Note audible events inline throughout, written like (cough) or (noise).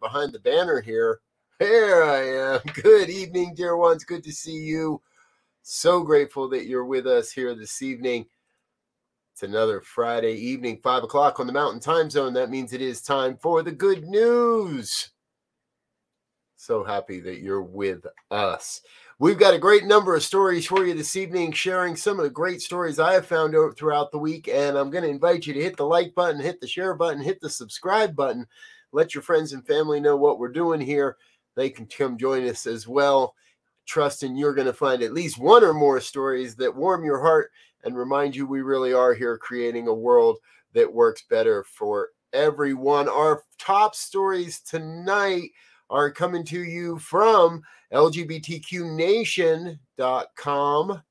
Behind the banner here. There I am. (laughs) Good evening, dear ones. Good to see you. So grateful that you're with us here this evening. It's another Friday evening, five o'clock on the Mountain Time Zone. That means it is time for the good news. So happy that you're with us. We've got a great number of stories for you this evening, sharing some of the great stories I have found throughout the week. And I'm going to invite you to hit the like button, hit the share button, hit the subscribe button. Let your friends and family know what we're doing here. They can come join us as well. Trusting you're going to find at least one or more stories that warm your heart and remind you we really are here creating a world that works better for everyone. Our top stories tonight are coming to you from LGBTQNation.com.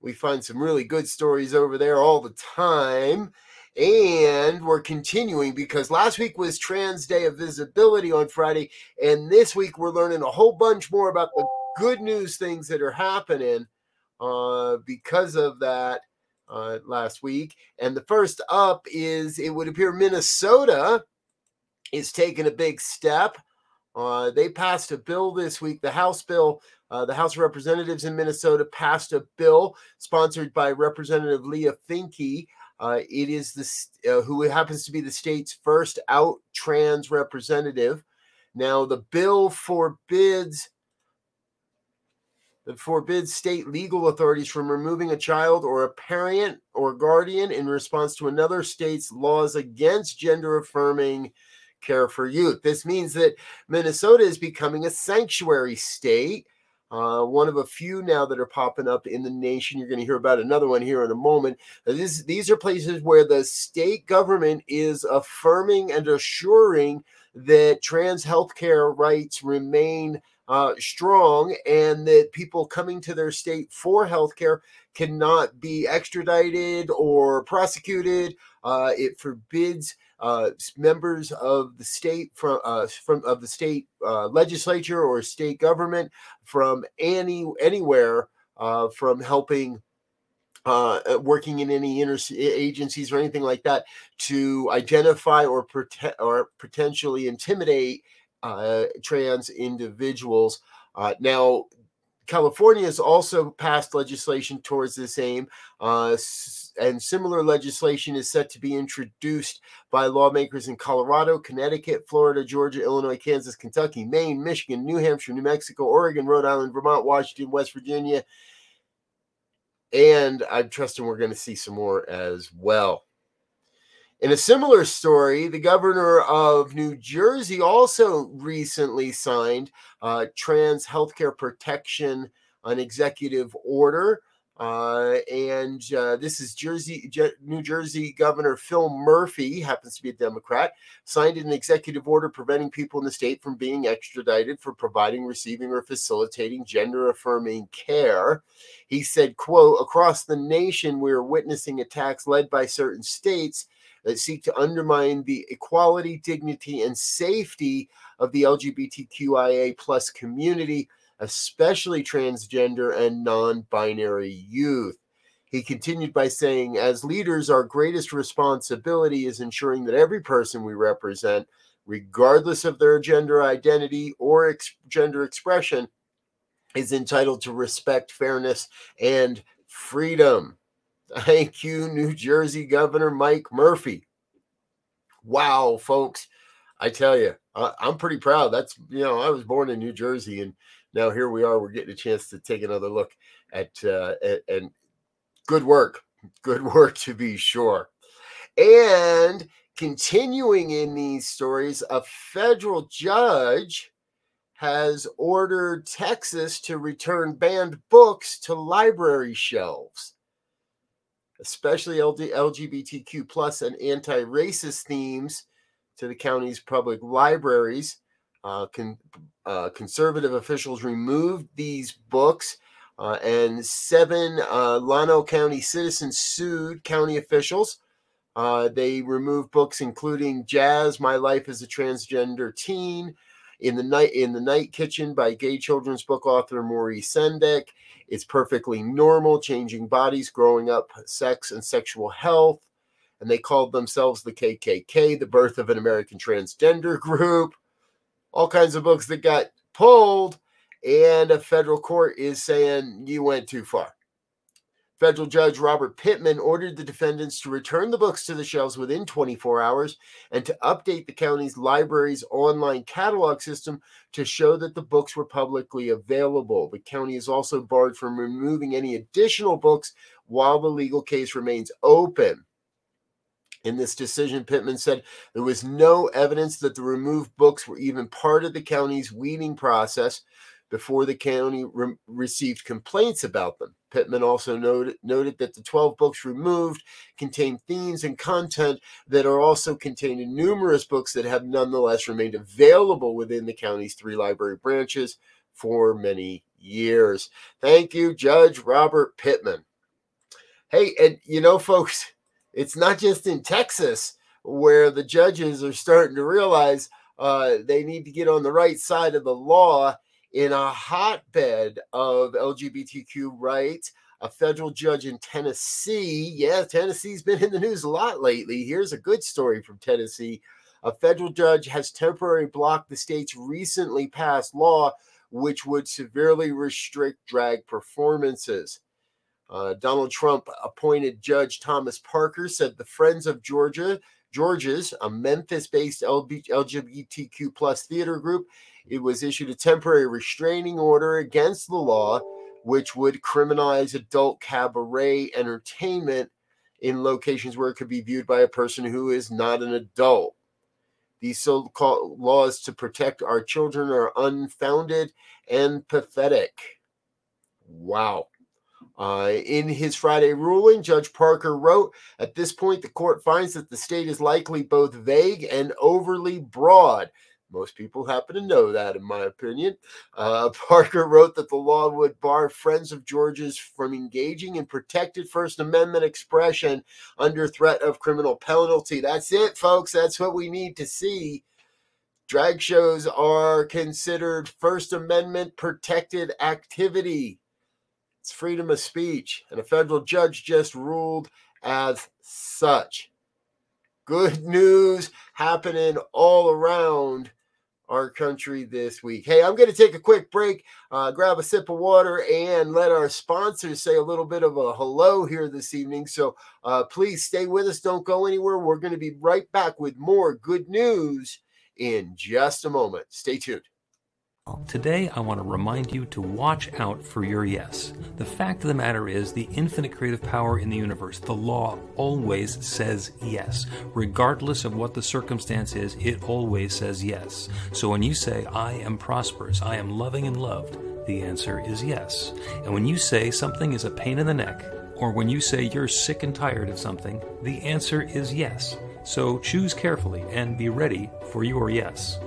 We find some really good stories over there all the time. And we're continuing because last week was Trans Day of Visibility on Friday. And this week we're learning a whole bunch more about the good news things that are happening uh, because of that uh, last week. And the first up is it would appear Minnesota is taking a big step. Uh, they passed a bill this week, the House bill. Uh, the House of Representatives in Minnesota passed a bill sponsored by Representative Leah Finke. Uh, it is the uh, who happens to be the state's first out trans representative. Now, the bill forbids that forbids state legal authorities from removing a child or a parent or guardian in response to another state's laws against gender affirming care for youth. This means that Minnesota is becoming a sanctuary state. Uh, one of a few now that are popping up in the nation. You're going to hear about another one here in a moment. This, these are places where the state government is affirming and assuring that trans healthcare rights remain uh, strong and that people coming to their state for healthcare cannot be extradited or prosecuted. Uh, it forbids uh, members of the state from uh, from of the state uh, legislature or state government from any anywhere uh, from helping uh, working in any inter agencies or anything like that to identify or protect or potentially intimidate uh, trans individuals. Uh, now, California has also passed legislation towards this aim, uh, and similar legislation is set to be introduced by lawmakers in Colorado, Connecticut, Florida, Georgia, Illinois, Kansas, Kentucky, Maine, Michigan, New Hampshire, New Mexico, Oregon, Rhode Island, Vermont, Washington, West Virginia. And I'm trusting we're going to see some more as well. In a similar story, the governor of New Jersey also recently signed uh, trans healthcare protection, an executive order. Uh, and uh, this is Jersey, Je- New Jersey Governor Phil Murphy, happens to be a Democrat, signed an executive order preventing people in the state from being extradited for providing, receiving, or facilitating gender-affirming care. He said, "quote Across the nation, we are witnessing attacks led by certain states." that seek to undermine the equality, dignity, and safety of the LGBTQIA plus community, especially transgender and non-binary youth. He continued by saying, As leaders, our greatest responsibility is ensuring that every person we represent, regardless of their gender identity or ex- gender expression, is entitled to respect, fairness, and freedom. (laughs) Thank you, New Jersey Governor Mike Murphy. Wow, folks. I tell you, I, am pretty proud. That's, you know, I was born in New Jersey and now here we are. We're getting a chance to take another look at, uh, at, and good work. Good (laughs) work to be sure. And continuing in these stories, a federal judge has ordered Texas to return banned books to library shelves, especially LGBTQ plus and anti-racist themes to the county's public libraries. Uh, con, uh, conservative officials removed these books, uh, and seven uh, Llano County citizens sued county officials. Uh, they removed books including "Jazz: My Life as a Transgender Teen," in the night in the night kitchen by gay children's book author maurice sendak it's perfectly normal changing bodies growing up sex and sexual health and they called themselves the kkk the birth of an american transgender group all kinds of books that got pulled and a federal court is saying you went too far Federal Judge Robert Pittman ordered the defendants to return the books to the shelves within 24 hours and to update the county's library's online catalog system to show that the books were publicly available. The county is also barred from removing any additional books while the legal case remains open. In this decision, Pittman said there was no evidence that the removed books were even part of the county's weeding process before the county re- received complaints about them. Pittman also noted, noted that the 12 books removed contain themes and content that are also contained in numerous books that have nonetheless remained available within the county's three library branches for many years. Thank you, Judge Robert Pittman. Hey, and you know, folks, it's not just in Texas where the judges are starting to realize uh, they need to get on the right side of the law in a hotbed of LGBTQ rights. A federal judge in Tennessee, yeah, Tennessee's been in the news a lot lately. Here's a good story from Tennessee. A federal judge has temporarily blocked the state's recently passed law, which would severely restrict drag performances. Uh, Donald Trump appointed Judge Thomas Parker said the Friends of George's, George's a Memphis-based LGBTQ plus theater group, it was issued a temporary restraining order against the law, which would criminalize adult cabaret entertainment in locations where it could be viewed by a person who is not an adult. These so called laws to protect our children are unfounded and pathetic. Wow. Uh, in his Friday ruling, Judge Parker wrote At this point, the court finds that the state is likely both vague and overly broad most people happen to know that, in my opinion. Uh, (laughs) Parker wrote that the law would bar Friends of George's from engaging in protected First Amendment expression under threat of criminal penalty. That's it, folks. That's what we need to see. Drag shows are considered First Amendment protected activity. It's freedom of speech, and a federal judge just ruled as such. Good news happening all around our country this week. Hey, I'm going to take a quick break, uh, grab a sip of water, and let our sponsors say a little bit of a hello here this evening. So uh, please stay with us. Don't go anywhere. We're going to be right back with more good news in just a moment. Stay tuned. Today, I want to remind you to watch out for your yes. The fact of the matter is, the infinite creative power in the universe, the law, always says yes. Regardless of what the circumstance is, it always says yes. So when you say, I am prosperous, I am loving and loved, the answer is yes. And when you say something is a pain in the neck, or when you say you're sick and tired of something, the answer is yes. So choose carefully and be ready for your yes.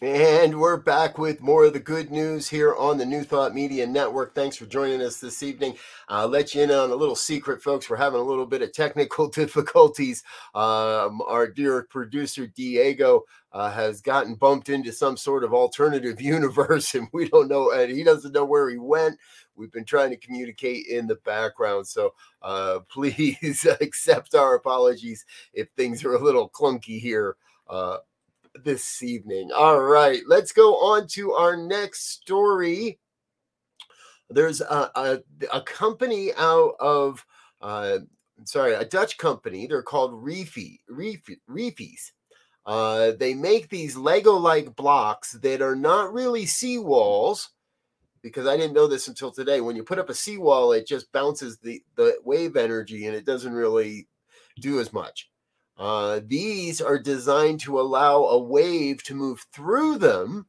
And we're back with more of the good news here on the New Thought Media Network. Thanks for joining us this evening. I'll uh, let you in on a little secret, folks. We're having a little bit of technical (laughs) difficulties. Um, our dear producer, Diego, uh, has gotten bumped into some sort of alternative (laughs) universe, and we don't know, and he doesn't know where he went. We've been trying to communicate in the background. So uh, (laughs) please accept our apologies if things are a little clunky here. This evening. All right, let's go on to our next story. There's a, a, a company out of, uh, sorry, a Dutch company. They're called Reefy, Reefy, Reefies. Uh, they make these Lego like blocks that are not really seawalls because I didn't know this until today. When you put up a seawall, it just bounces the, the wave energy and it doesn't really do as much. Uh, these are designed to allow a wave to move through them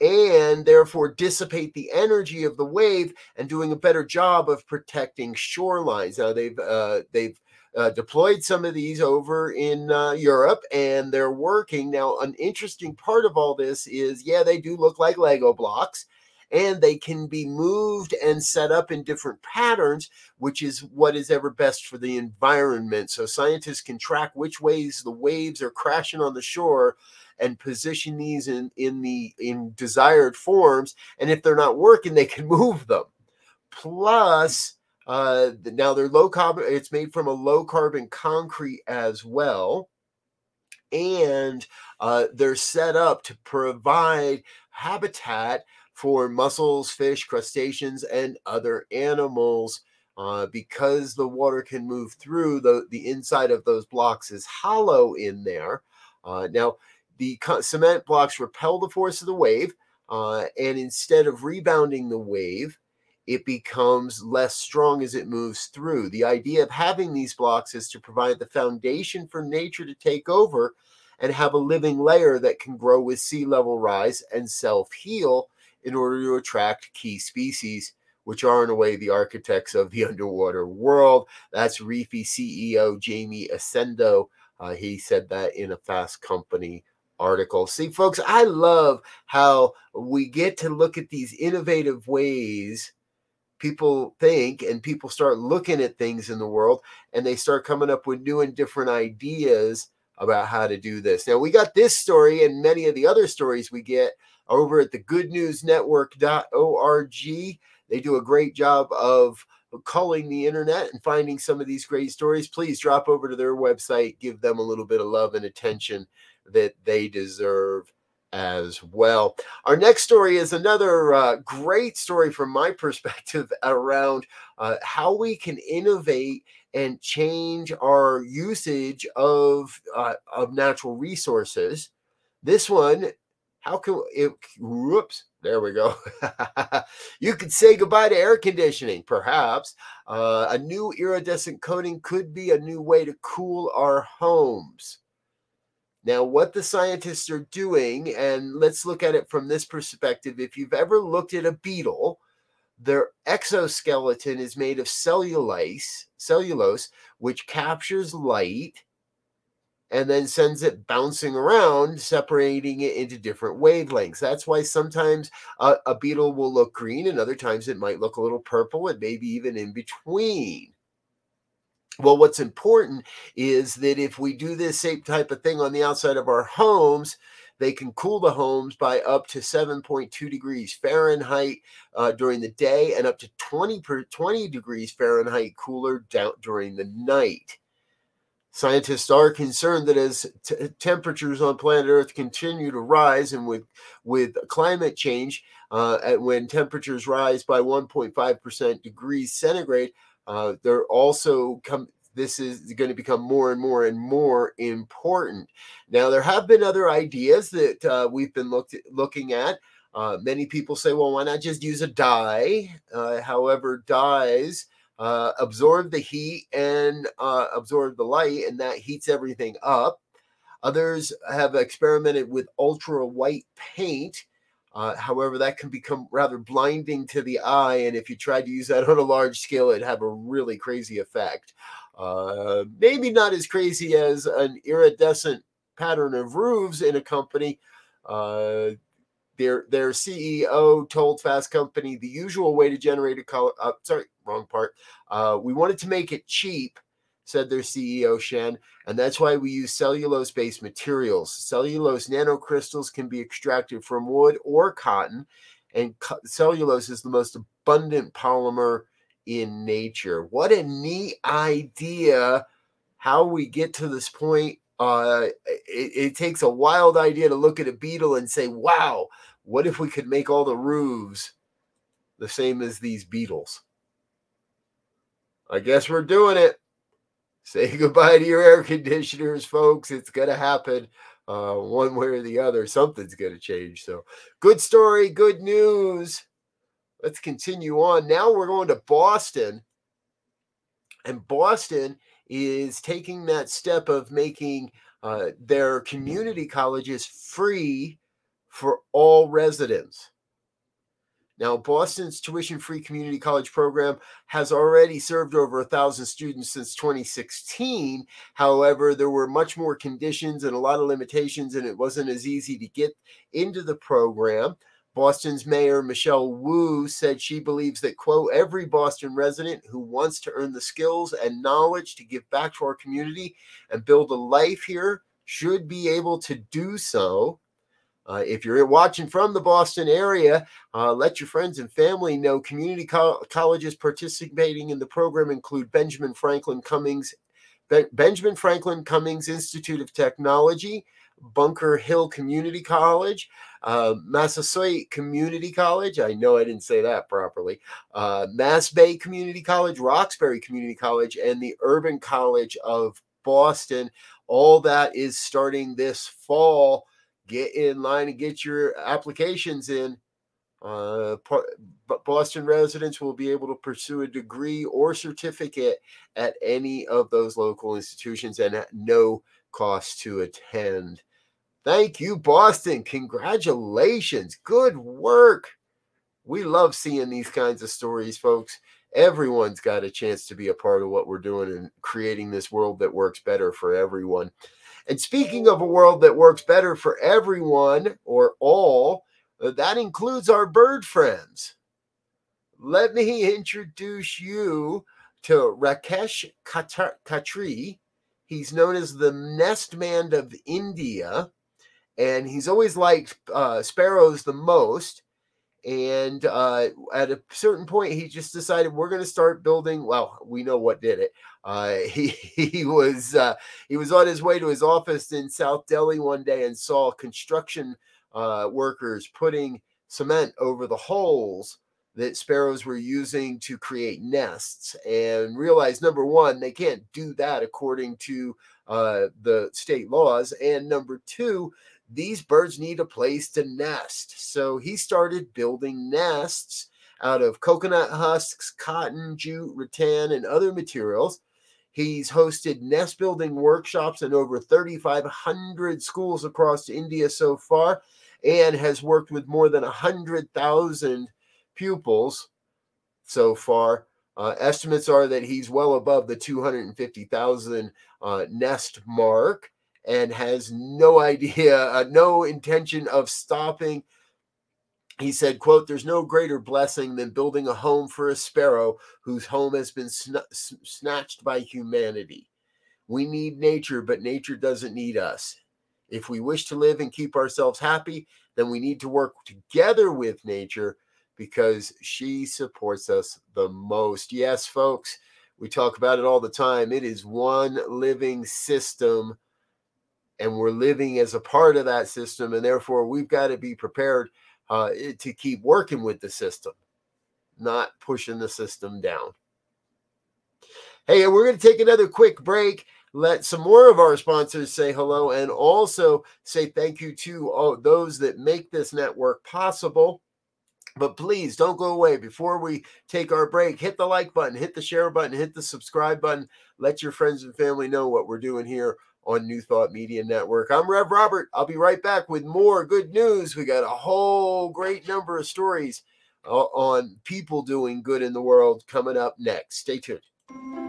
and therefore dissipate the energy of the wave and doing a better job of protecting shorelines. Now they've uh, they've uh, deployed some of these over in uh, Europe and they're working. Now, an interesting part of all this is yeah, they do look like Lego blocks and they can be moved and set up in different patterns, which is what is ever best for the environment. So scientists can track which ways the waves are crashing on the shore and position these in in the in desired forms and if they're not working they can (laughs) move them plus uh now they're low carbon it's made from a low carbon concrete as well and uh, they're set up to provide habitat for mussels, fish, crustaceans, and other animals. Uh, because the water can move through, the, the inside of those blocks is hollow in there. Uh, now, the cement blocks repel the force of the wave, uh, and instead of rebounding the wave, it becomes less strong as it moves through. The idea of having these blocks is to provide the foundation for nature to take over and have a living layer that can grow with sea level rise and self heal in order to attract key species, which are in a way the architects of the (laughs) underwater world. That's Reefy CEO Jamie Ascendo. Uh, he said that in a Fast Company article. See, folks, I love how we get to look at these innovative ways people think and people start looking at things in the world and they start coming up with new and different ideas about how to do this. Now, we got this story and many of the other stories we get over at the goodnewsnetwork.org. They do a great job of culling the internet and finding some of these great stories. Please drop over to their website, give them a little bit of love and attention that they deserve as well. Our next story is another uh, great story from my (laughs) perspective around uh, how we can innovate and change our usage of uh, of natural resources. This one how can it whoops there we go. (laughs) You could say goodbye to air conditioning perhaps. Uh, a new iridescent coating could be a new way to cool our homes. Now what the scientists are doing and let's look at it from this perspective. If you've ever looked at a beetle their exoskeleton is made of cellulose cellulose which captures light and then sends it bouncing around, separating it into different wavelengths. That's why sometimes a, a, beetle will look green, and other times it might look a little purple, and maybe even in between. Well, what's important is that if we do this same type of thing on the outside of our homes, they can cool the homes by up to 7.2 degrees Fahrenheit uh, during the day and up to 20 per 20 degrees Fahrenheit cooler down during the night. Scientists are concerned that as t- temperatures on planet Earth continue to rise, and with with climate change, uh, when temperatures rise by 1.5 percent degrees centigrade, uh, they're also come. This is going to become more and more and more important. Now, there have been other ideas that uh, we've been looked looking at. Uh, many people say, well, why not just use a dye? Uh, however, dyes uh, absorb the heat and uh, absorb the light, and that heats everything up. Others have experimented with ultra white paint. Uh, however, that can become rather blinding to the eye, and if you tried to use that (laughs) on a large scale, it'd have a really crazy effect. Uh, maybe not as crazy as an iridescent pattern of roofs in a company, Uh, their their CEO told Fast Company the usual way to generate a color. Uh, sorry, wrong part. Uh, we wanted to make it cheap, said their CEO Shen, and that's why we use cellulose-based materials. Cellulose nanocrystals can be extracted from wood or cotton, and co- cellulose is the most abundant polymer in nature. What a neat idea! How we get to this point uh, it, it, takes a wild idea to look at a beetle and say, wow, what if we could make all the roofs the same as these beetles? I guess we're doing it. (laughs) Say goodbye to your air conditioners, folks. It's going to happen uh, one way or the other. Something's going to change. So, good story, good news. Let's continue on. Now we're going to Boston. And Boston is taking that step of making uh, their community colleges free for all residents. Now, Boston's tuition free community college program has already served over a thousand students since 2016. However, there were much more conditions and a lot of limitations, and it wasn't as easy to get into the program. Boston's Mayor Michelle Wu said she believes that, quote, every Boston resident who wants to earn the skills and knowledge to give back to our community and build a life here should be able to do so. Uh, if you're watching from the Boston area, uh, let your friends and family know community co- colleges participating in the program include Benjamin Franklin Cummings, Be- Benjamin Franklin Cummings Institute of Technology, Bunker Hill Community College, uh, Massasoit Community College. I know I didn't say that properly. Uh, Mass Bay Community College, Roxbury Community College, and the Urban College of Boston. All that is starting this fall. Get in line and get your applications in. Uh, Boston residents will be able to pursue a degree or certificate at any of those local institutions and at no cost to attend. Thank you, Boston. Congratulations. Good work. We love seeing these kinds of stories, folks. Everyone's got a chance to be a part of what we're doing and creating this world that works better for everyone. And speaking of a world that works better for everyone or all, uh, that includes our bird friends. Let me introduce you to Rakesh Khatri. He's known as the nest man of India and he's always liked uh, sparrows the most. And uh, at a certain point, he just decided we're going to start building. Well, we know what did it. Uh, (laughs) he he was uh, he was on his way to his office in South Delhi one day and saw construction uh, workers putting cement over the holes that sparrows were using to create nests and realized number one they can't do that according to uh, the state laws and number two these birds need a place to nest. So he started building nests out of coconut husks, cotton, jute, rattan, and other materials. He's hosted nest building workshops in over 3,500 schools across India so far and has worked with more than 100,000 pupils so far. Uh, estimates are that he's well above the 250,000 uh, nest mark and has no (laughs) idea, uh, no intention of stopping. He said, quote, there's no greater blessing than building a home for a sparrow whose home has been sn- snatched by humanity. We need nature, but nature doesn't need us. If we wish to live and keep ourselves happy, then we need to work together with nature because she supports us the most. Yes, folks, we talk about it all the time. It is one living system and we're living as a part of that system and therefore we've got to be prepared uh, to keep working with the system not pushing the system down hey we're going to take another quick break let some more of our sponsors say hello and also say thank you to all those that make this network possible but please don't go away before we take our break. Hit the like button, hit the share button, hit the subscribe button. Let your friends and family know what we're doing here on New Thought Media Network. I'm Rev Robert. I'll be right back with more good news. We got a whole great number of stories uh, on people doing good in the world coming up next. Stay tuned.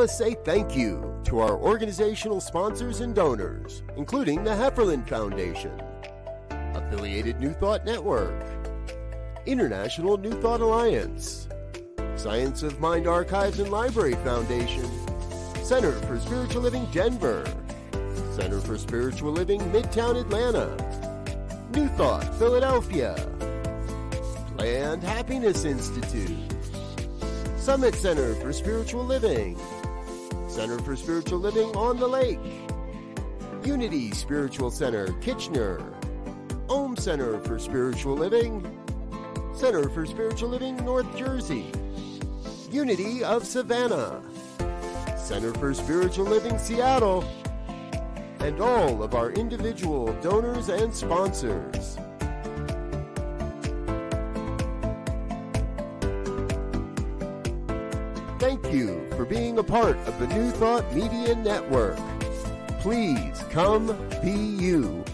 Help us say thank you to our organizational sponsors and donors, including the Hefferland Foundation, Affiliated New Thought Network, International New Thought Alliance, Science of Mind Archives and Library Foundation, Center for Spiritual Living Denver, Center for Spiritual Living Midtown Atlanta, New Thought Philadelphia, Planned Happiness Institute, Summit Center for Spiritual Living, Center for Spiritual Living on the Lake, Unity Spiritual Center Kitchener, Om Center for Spiritual Living, Center for Spiritual Living North Jersey, Unity of Savannah, Center for Spiritual Living Seattle, and all of our individual donors and sponsors. A part of the New Thought Media Network. Please come be you.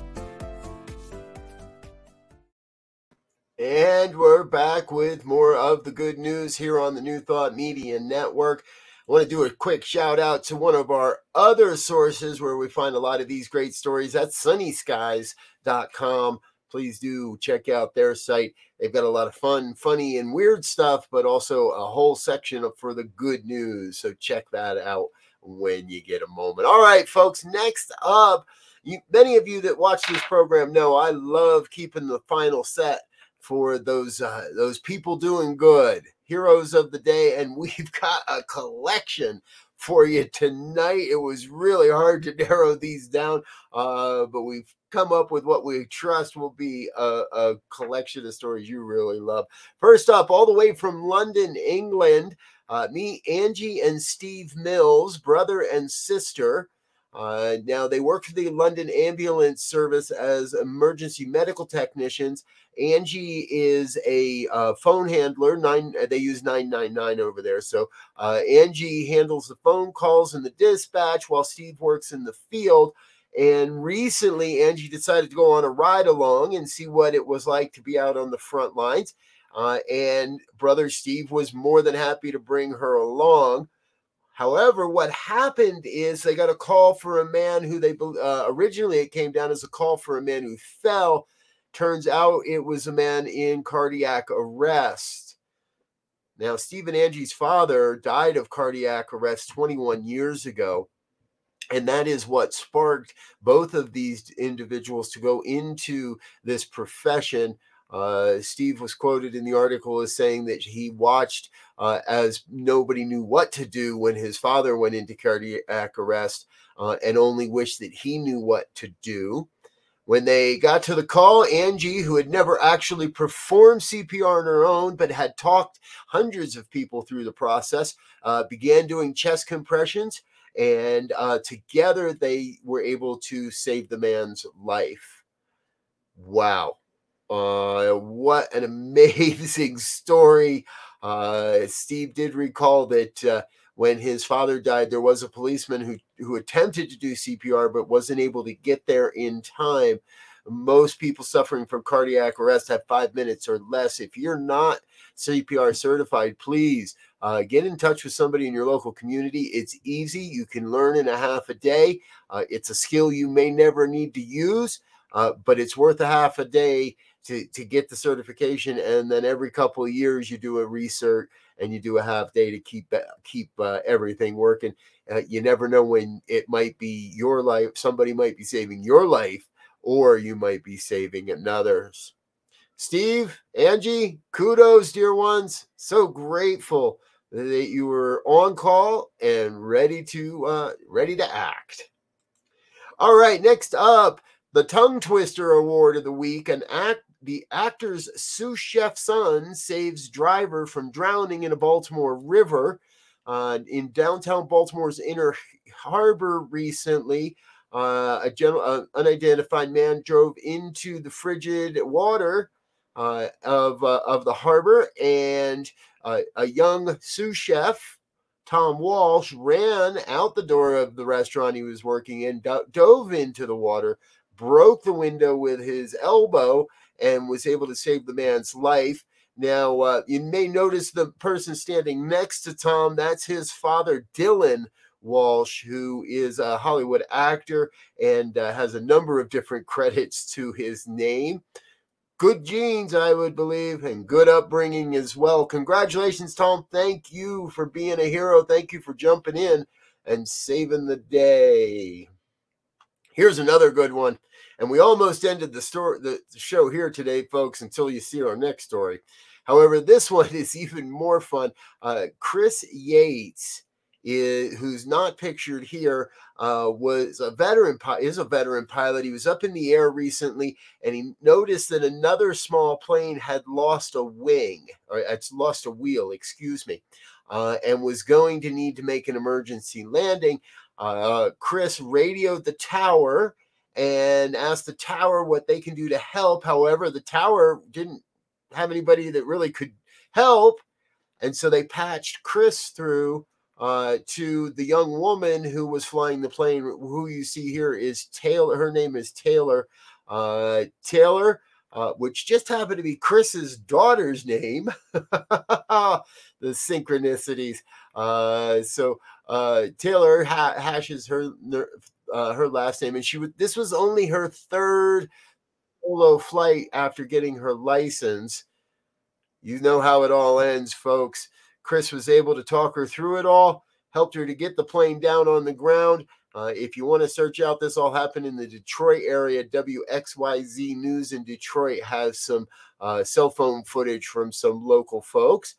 And we're back with more of the good news here on the New Thought Media Network. I want to do a quick shout out to one of our other sources where we find a lot of these great stories. That's sunnyskyz.com. Please do check out their site. They've got a lot of fun, funny, and weird stuff, but also a whole section for the good news. So check that out when you get a moment. All right, folks, next up, you, many of you that watch this program know I love keeping the final set for those uh, those people doing good, heroes of the day, and (laughs) we've got a collection for you tonight. It was really hard to (laughs) narrow these down, uh, but we've come up with what we trust will be a, a, collection of stories you really love. First up, all the way from London, England, uh, me, Angie, and Steve Mills, brother and sister. Uh, now, they work for the London Ambulance Service as emergency medical technicians. Angie is a uh, phone handler. Nine, they use 999 over there. So uh, Angie handles the phone calls and the dispatch while Steve works in the field. And recently, Angie decided to go on a ride along and see what it was like to be out on the front lines. Uh, and brother Steve was more than happy to bring her along. However, what happened is they got a call for a man who they uh, originally it came down as a call for a man who fell. Turns out it was a man in cardiac arrest. Now, Steve and Angie's father died of cardiac arrest 21 years ago. And that is what sparked both of these individuals to go into this profession uh, Steve was quoted in the article as saying that he watched uh, as nobody knew what to do when his father went into cardiac arrest uh, and only wished that he knew what to do. When they got to the call, Angie, who had never actually performed CPR on her own but had talked hundreds of people through the process, uh, began doing chest compressions. And uh, together they were able to save the man's life. Wow uh, what an amazing (laughs) story. Uh, Steve did recall that uh, when his father died, there was a policeman who, who attempted to do CPR but wasn't able to get there in time. Most people suffering from cardiac arrest have five minutes or less. If you're not CPR certified, please uh, get in touch with somebody in your local community. It's easy. You can learn in a half a day. Uh, it's a skill you may never need to use, uh, but it's worth a half a day to to get the certification and then every couple of years you do a research and you do a half day to keep uh, keep uh, everything working. Uh, you never know when it might be your life somebody might be saving your life or you might be saving another's. Steve angie kudos dear ones. So grateful that you were on call and ready to uh ready to act. All right next up the tongue twister award of the week an act the actor's sous chef son saves driver from drowning in a Baltimore river. Uh, in downtown Baltimore's inner harbor recently, uh, a general, uh, unidentified man drove into the frigid water uh, of uh, of the harbor, and uh, a young sous chef, Tom Walsh, ran out the door of the restaurant he was working in, do- dove into the water, broke the window with his elbow, and was able to save the man's life. Now, uh, you may notice the person standing next to Tom. That's his father, Dylan Walsh, who is a Hollywood actor and uh, has a number of different (laughs) credits to his name. Good genes, I would believe, and good upbringing as well. Congratulations, Tom. Thank you for being a hero. Thank you for jumping in and saving the day. Here's another good one. And we almost ended the story the show here today, folks, until you see our next story. However, this (laughs) one is even more fun. Uh, Chris Yates, is, who's not pictured here, uh, was a veteran is a veteran pilot. He was up in the air recently, and he noticed that another small plane had lost a wing, or it's lost a wheel, excuse me, uh, and was going to need to make an emergency landing. Uh, Chris radioed the tower and asked the tower what they can do to help. However, the tower didn't have anybody that really could help. And so they patched Chris through uh, to the young woman who was flying the plane, who you see here is Taylor. Her name is Taylor. Uh, Taylor, uh, which just happened to be Chris's daughter's name. (laughs) the synchronicities. Uh, so uh, Taylor ha- hashes her uh, her last name, and she would. This was only her third solo flight after getting her license. You know how it all ends, folks. Chris was able to talk her through it all, helped her to get the plane down on the ground. Uh, if you want to search out this all happened in the Detroit area, WXYZ News in Detroit has some uh, cell phone footage from some local folks.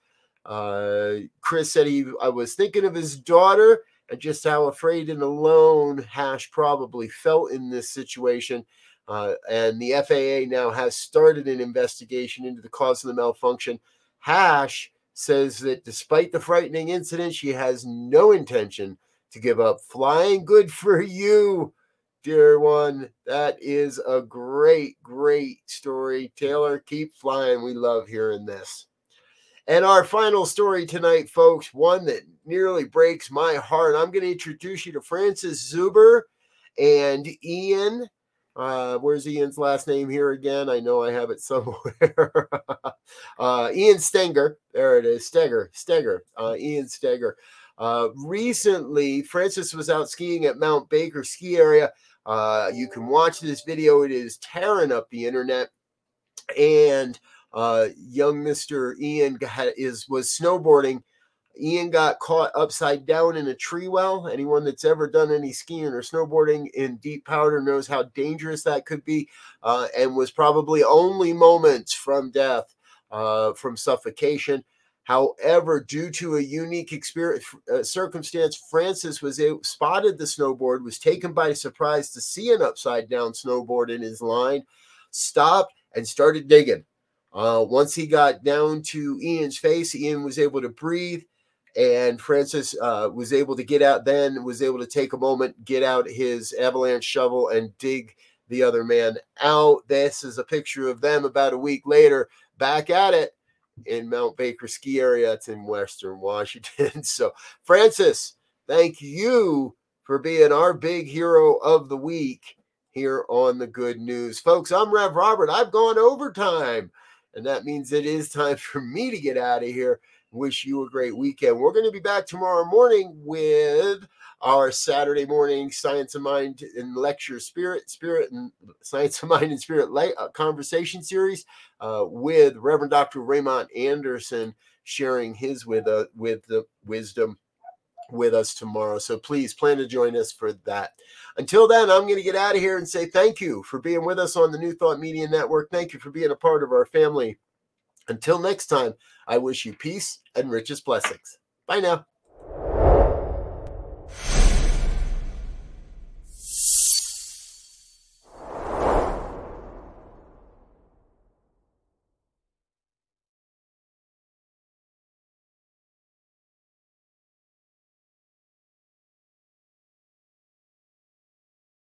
Uh, Chris said he I was thinking of his daughter just how afraid and alone Hash probably felt in this situation. Uh, and the FAA now has started an investigation into the cause of the malfunction. Hash says that despite the frightening incident, she has no intention to give up flying. Good for you, dear one. That is a great, great story. Taylor, keep flying. We love hearing this. And our final story tonight, folks, one that nearly breaks my heart. I'm going to introduce you to Francis Zuber and Ian. Uh, where's Ian's last name here again? I know I have it (laughs) somewhere. uh, Ian Stenger. There it is. Steger. Steger. Uh, Ian Steger. Uh, recently, Francis was out skiing at Mount Baker ski area. Uh, you can watch this video. It is tearing up the internet. And uh, young Mister Ian got, is was snowboarding. Ian got caught upside down in a tree well. Anyone that's ever done any skiing or snowboarding in deep powder knows how dangerous that could be, uh, and was probably only moments from death, uh, from suffocation. However, due to a unique experience, uh, circumstance, Francis was a, spotted the snowboard, was taken by surprise to see an upside down snowboard in his line, stopped and started digging. Uh, once he got down to Ian's face, Ian was able to breathe, and Francis uh, was able to get out. Then was able to take a moment, get out his avalanche shovel, and dig the other man out. This is a picture of them about a week later, back at it in Mount Baker ski area. It's in Western Washington. (laughs) so, Francis, thank you for being our big hero of the week here on the Good News, folks. I'm Rev Robert. I've gone overtime. And that means it is time (laughs) for me to get out of here. Wish you a great weekend. We're going to be back tomorrow morning with our Saturday morning Science of Mind and Lecture Spirit, Spirit and (laughs) Science of Mind and Spirit light, uh, conversation series uh, with Reverend Dr. Raymond Anderson sharing his with uh, with the wisdom with us tomorrow. So please plan to join us for that. Until then, I'm going to get out of here and say thank you for being with us on the New Thought Media Network. Thank you for being a part of our family. Until next time, I wish you peace and richest blessings. Bye now.